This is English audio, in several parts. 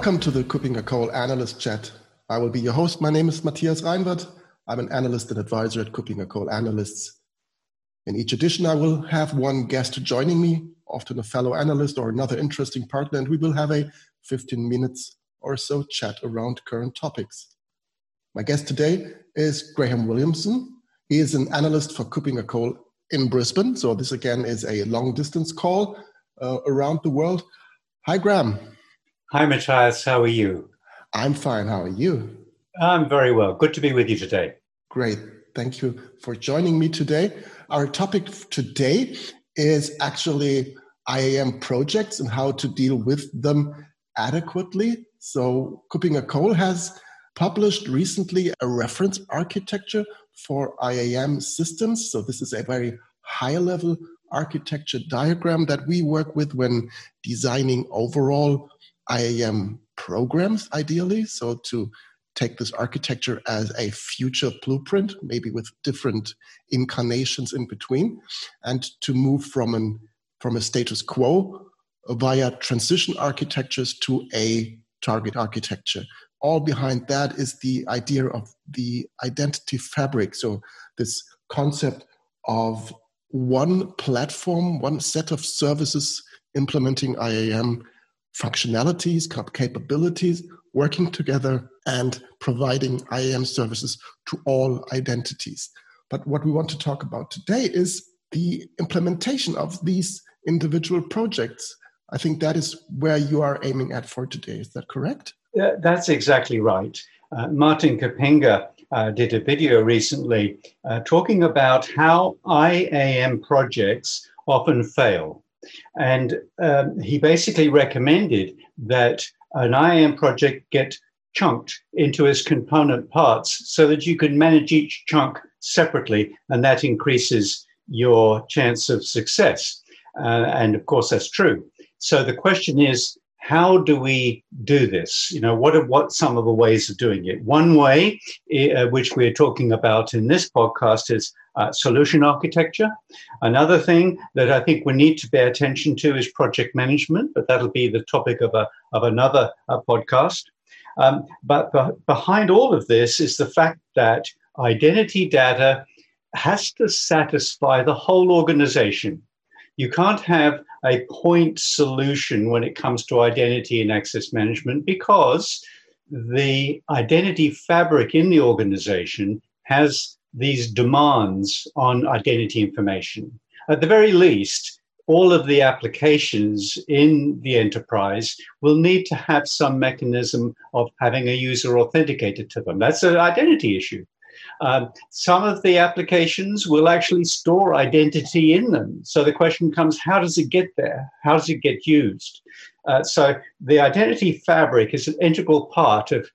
Welcome to the KuppingerCole Analyst Chat. I will be your host. My name is Matthias Reinwarth. I'm an analyst and advisor at KuppingerCole Analysts. In each edition, I will have one guest joining me, often a fellow analyst or another interesting partner, and we will have a 15 minutes or so chat around current topics. My guest today is Graham Williamson. He is an analyst for KuppingerCole in Brisbane. So this again is a long distance call uh, around the world. Hi, Graham. Hi, Matthias. How are you? I'm fine. How are you? I'm very well. Good to be with you today. Great. Thank you for joining me today. Our topic today is actually IAM projects and how to deal with them adequately. So, KuppingerCole has published recently a reference architecture for IAM systems. So, this is a very high level architecture diagram that we work with when designing overall IAM programs, ideally. So, to take this architecture as a future blueprint, maybe with different incarnations in between, and to move from an from a status quo via transition architectures to a target architecture. All behind that is the idea of the identity fabric. So, this concept of one platform, one set of services implementing IAM functionalities, capabilities, working together and providing IAM services to all identities. But what we want to talk about today is the implementation of these individual projects. I think that is where you are aiming at for today. Is that correct? Yeah, that's exactly right. Uh, Martin Kuppinger uh, did a video recently uh, talking about how IAM projects often fail. And um, he basically recommended that an IAM project get chunked into its component parts so that you can manage each chunk separately, and that increases your chance of success. Uh, and of course, that's true. So the question is, how do we do this? You know, what are what some of the ways of doing it? One way, uh, which we're talking about in this podcast, is uh, solution architecture. Another thing that I think we need to pay attention to is project management, but that'll be the topic of a of another uh, podcast. Um, but be- behind all of this is the fact that identity data has to satisfy the whole organization. You can't have a point solution when it comes to identity and access management because the identity fabric in the organization has these demands on identity information. At the very least, all of the applications in the enterprise will need to have some mechanism of having a user authenticated to them. That's an identity issue. Um, some of the applications will actually store identity in them. So the question comes how does it get there? How does it get used? Uh, so the identity fabric is an integral part of,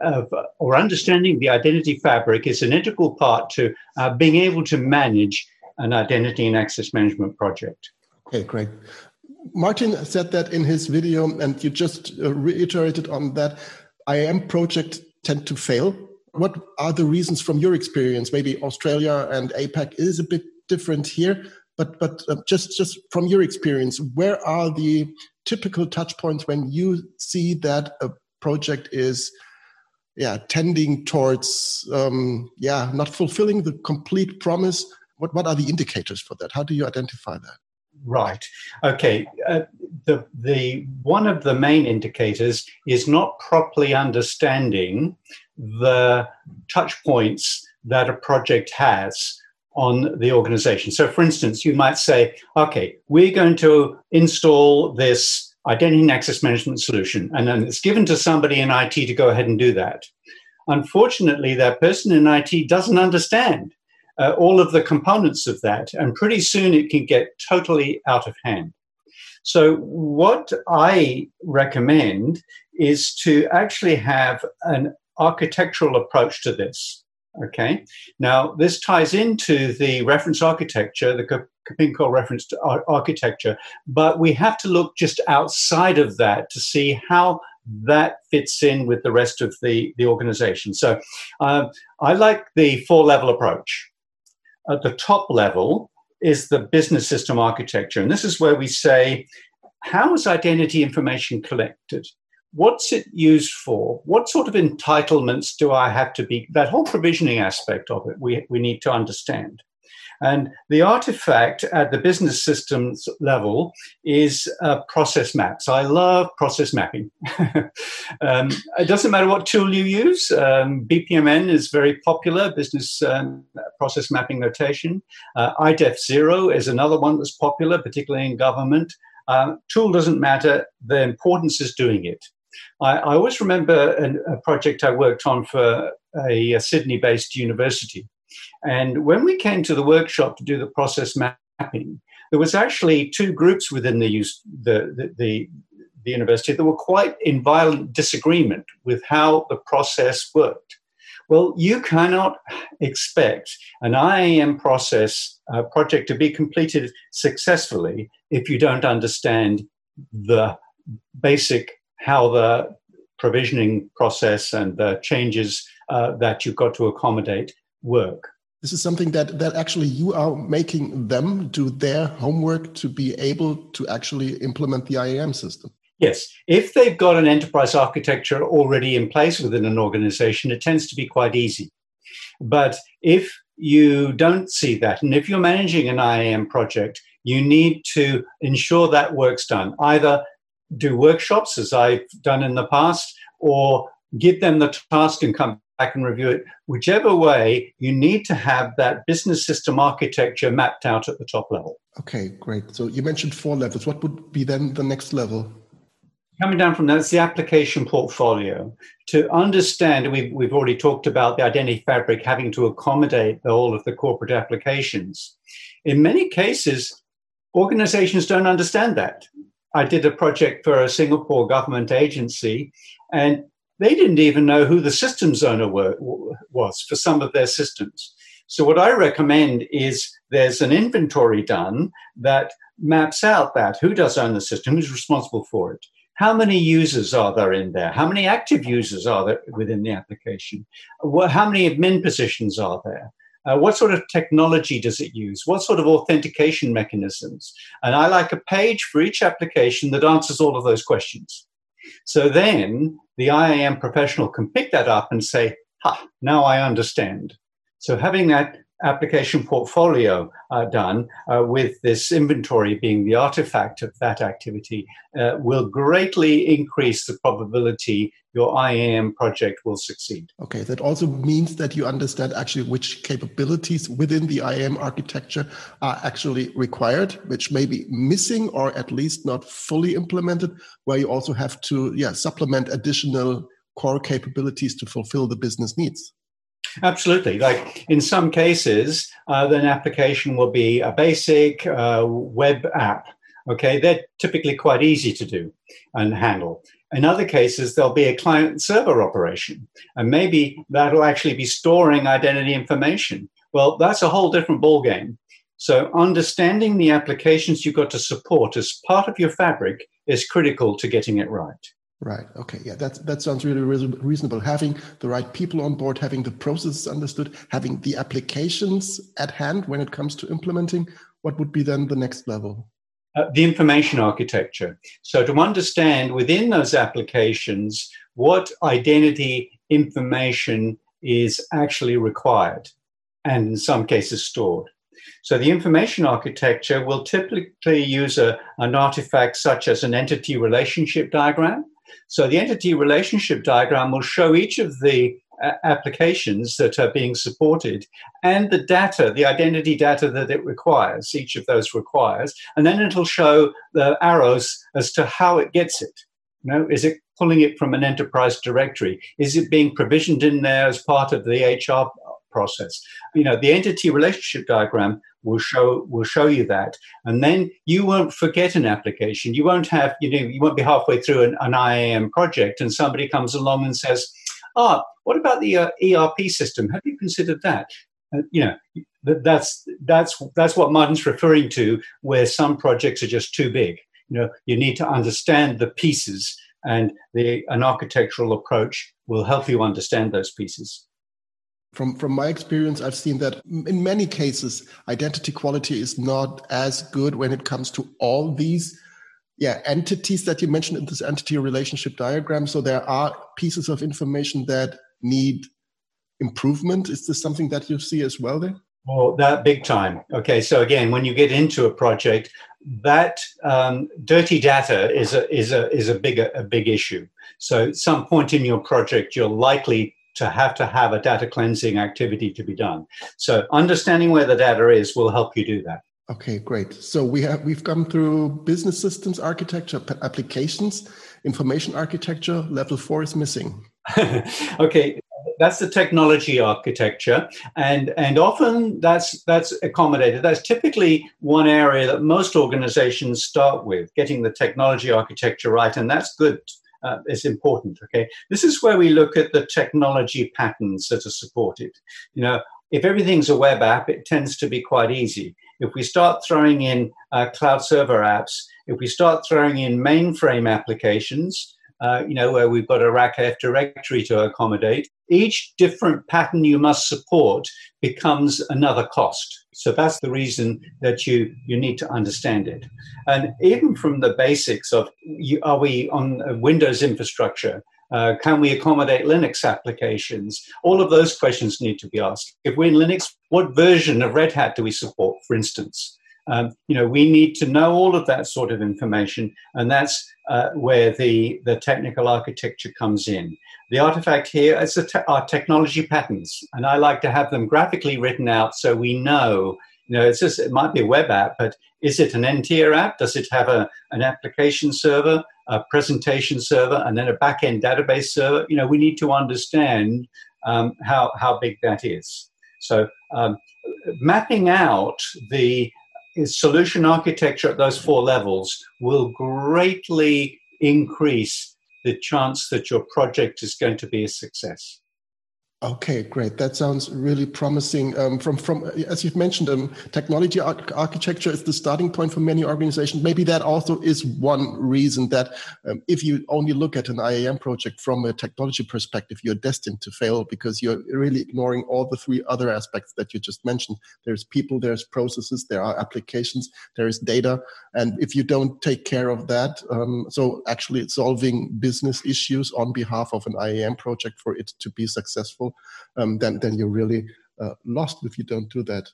of, or understanding the identity fabric is an integral part to uh, being able to manage an identity and access management project. Okay, great. Martin said that in his video, and you just uh, reiterated on that. IAM projects tend to fail what are the reasons from your experience? Maybe Australia and APAC is a bit different here, but but uh, just just from your experience, where are the typical touch points when you see that a project is yeah tending towards um, yeah not fulfilling the complete promise? What what are the indicators for that? How do you identify that? Right. Okay. Uh, the the one of the main indicators is not properly understanding the touch points that a project has on the organization. So, for instance, you might say, okay, we're going to install this identity and access management solution, and then it's given to somebody in IT to go ahead and do that. Unfortunately, that person in IT doesn't understand uh, all of the components of that, and pretty soon it can get totally out of hand. So, what I recommend is to actually have an architectural approach to this. Okay, now this ties into the reference architecture, the KuppingerCole reference to architecture, but we have to look just outside of that to see how that fits in with the rest of the, the organization. So um, I like the four level approach. At the top level is the business system architecture, and this is where we say, how is identity information collected? What's it used for? What sort of entitlements do I have to be? That whole provisioning aspect of it, we, we need to understand. And the artifact at the business systems level is uh, process maps. I love process mapping. um, it doesn't matter what tool you use. Um, BPMN is very popular, business um, process mapping notation. Uh, IDEF Zero is another one that's popular, particularly in government. Uh, tool doesn't matter. The importance is doing it. I, I always remember an, a project I worked on for a, a Sydney based university. And when we came to the workshop to do the process mapping, there was actually two groups within the, the, the, the, the university that were quite in violent disagreement with how the process worked. Well, you cannot expect an IAM process uh, project to be completed successfully if you don't understand the basic how the provisioning process and the changes uh, that you've got to accommodate work. This is something that, that actually you are making them do their homework to be able to actually implement the IAM system. Yes. If they've got an enterprise architecture already in place within an organization, it tends to be quite easy. But if you don't see that, and if you're managing an IAM project, you need to ensure that work's done. Either do workshops, as I've done in the past, or give them the task and come back and review it. Whichever way, you need to have that business system architecture mapped out at the top level. Okay, great. So you mentioned four levels. What would be then the next level? Coming down from that, it's the application portfolio. To understand, we've, we've already talked about the identity fabric having to accommodate all of the corporate applications. In many cases, organizations don't understand that. I did a project for a Singapore government agency, and they didn't even know who the systems owner were, was for some of their systems. So, what I recommend is there's an inventory done that maps out that who does own the system, who's responsible for it. How many users are there in there? How many active users are there within the application? How many admin positions are there? Uh, what sort of technology does it use? What sort of authentication mechanisms? And I like a page for each application that answers all of those questions. So then the IAM professional can pick that up and say, ha, now I understand. So having that application portfolio uh, done uh, with this inventory being the artifact of that activity uh, will greatly increase the probability your IAM project will succeed. Okay, that also means that you understand actually which capabilities within the IAM architecture are actually required, which may be missing or at least not fully implemented, where you also have to yeah, supplement additional core capabilities to fulfill the business needs. Absolutely. Like in some cases, uh, application will be a basic uh, web app. Okay, they're typically quite easy to do and handle. In other cases, there'll be a client server operation, and maybe that'll actually be storing identity information. Well, that's a whole different ballgame. So, understanding the applications you've got to support as part of your fabric is critical to getting it right. Right. Okay. Yeah. That that sounds really reasonable. Having the right people on board, having the processes understood, having the applications at hand when it comes to implementing. What would be then the next level? Uh, the information architecture. So to understand within those applications what identity information is actually required, and in some cases stored. So the information architecture will typically use a, an artifact such as an entity relationship diagram so the entity relationship diagram will show each of the uh, applications that are being supported and the data, the identity data that it requires, each of those requires, and then it'll show the arrows as to how it gets it. You know, is it pulling it from an enterprise directory? Is it being provisioned in there as part of the HR process? You know, the entity relationship diagram will show will show you that. And then you won't forget an application. You won't have you know you won't be halfway through an, an iam project and somebody comes along and says ah what about the uh, erp system? Have you considered that? Uh, you know that's that's that's what martin's referring to where some projects are just too big. You know you need to understand the pieces and the an architectural approach will help you understand those pieces from, from my experience, I've seen that in many cases, identity quality is not as good when it comes to all these yeah entities that you mentioned in this entity relationship diagram. So there are pieces of information that need improvement. Is this something that you see as well there? Well, that big time. Okay, so again, when you get into a project, that um, dirty data is a is a is a big a big issue. So, at some point in your project, you're likely to have to have a data cleansing activity to be done. So, understanding where the data is will help you do that. Okay, great. So we have we've gone through business systems architecture, applications, information architecture. Level four is missing. okay, that's the technology architecture, and and often that's that's accommodated. That's typically one area that most organizations start with, getting the technology architecture right, and that's good. Uh, it's important. Okay, this is where we look at the technology patterns that are supported. You know, if everything's a web app, it tends to be quite easy. If we start throwing in uh, cloud server apps, if we start throwing in mainframe applications, uh, you know, where we've got a RACF directory to accommodate, each different pattern you must support becomes another cost. So that's the reason that you, you need to understand it. And even from the basics of you, are we on Windows infrastructure? Uh, can we accommodate Linux applications? All of those questions need to be asked. If we're in Linux, what version of Red Hat do we support, for instance? Um, you know, we need to know all of that sort of information, and that's uh, where the, the technical architecture comes in. The artifact here is te- our technology patterns, and I like to have them graphically written out so we know. You know, it's just, it might be a web app, but is it an n-tier app? Does it have a, an application server, a presentation server, and then a back-end database server? You know, we need to understand um, how, how big that is. So um, mapping out the solution architecture at those four levels will greatly increase the chance that your project is going to be a success. Okay, great. That sounds really promising. Um, from from as you've mentioned, um, technology ar- architecture is the starting point for many organizations. Maybe that also is one reason that um, if you only look at an IAM project from a technology perspective, you're destined to fail because you're really ignoring all the three other aspects that you just mentioned. There's people, there's processes, there are applications, there is data, and if you don't take care of that, um, so actually solving business issues on behalf of an IAM project for it to be successful um, then then you're really uh, lost if you don't do that.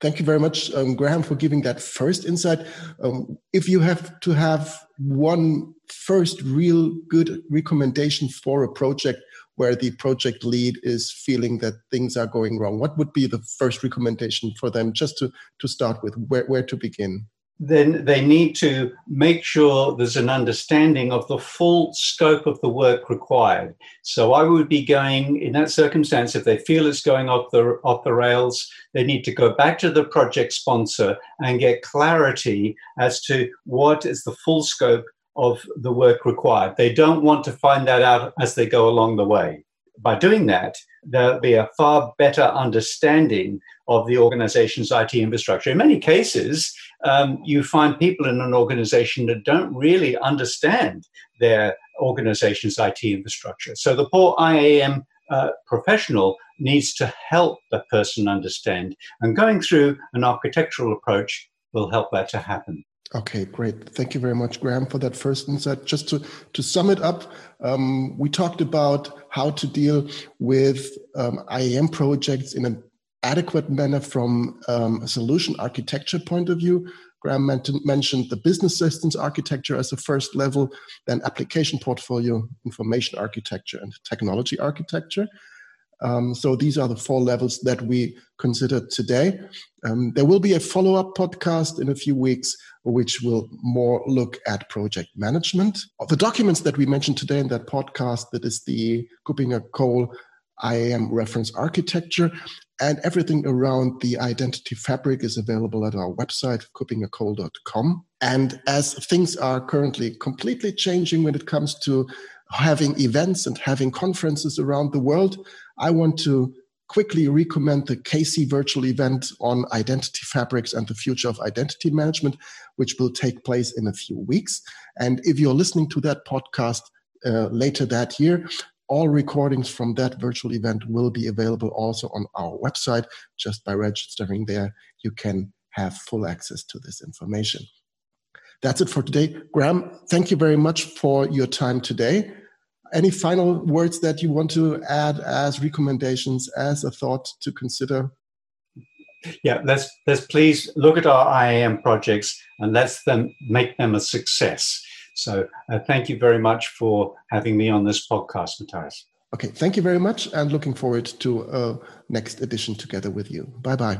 Thank you very much, um, Graham, for giving that first insight. Um, if you have to have one first real good recommendation for a project where the project lead is feeling that things are going wrong, what would be the first recommendation for them just to, to start with? Where, where to begin? Then they need to make sure there's an understanding of the full scope of the work required. So I would be going in that circumstance if they feel it's going off the off the rails, they need to go back to the project sponsor and get clarity as to what is the full scope of the work required. They don't want to find that out as they go along the way. By doing that, there'll be a far better understanding of the organization's IT infrastructure. In many cases, um, you find people in an organization that don't really understand their organization's IT infrastructure. So the poor IAM uh, professional needs to help the person understand, and going through an architectural approach will help that to happen. Okay, great. Thank you very much, Graham, for that first insight. Just to, to sum it up, um, we talked about how to deal with um, IAM projects in an adequate manner from um, a solution architecture point of view. Graham mentioned the business systems architecture as the first level, then application portfolio, information architecture, and technology architecture. Um, so these are the four levels that we considered today. Um, there will be a follow up podcast in a few weeks, which will more look at project management. The documents that we mentioned today in that podcast, that is the KuppingerCole IAM reference architecture, and everything around the identity fabric is available at our website, kuppingercole.com. And as things are currently completely changing when it comes to having events and having conferences around the world, I want to quickly recommend the KC virtual event on identity fabrics and the future of identity management, which will take place in a few weeks. And if you're listening to that podcast uh, later that year, all recordings from that virtual event will be available also on our website. Just by registering there, you can have full access to this information. that's it for today. Graham, thank you very much for your time today. Any final words that you want to add as recommendations, as a thought to consider? Yeah, let's let's please look at our IAM projects and let's them make them a success. So uh, thank you very much for having me on this podcast, Matthias. Okay, thank you very much, and looking forward to a next edition together with you. Bye bye.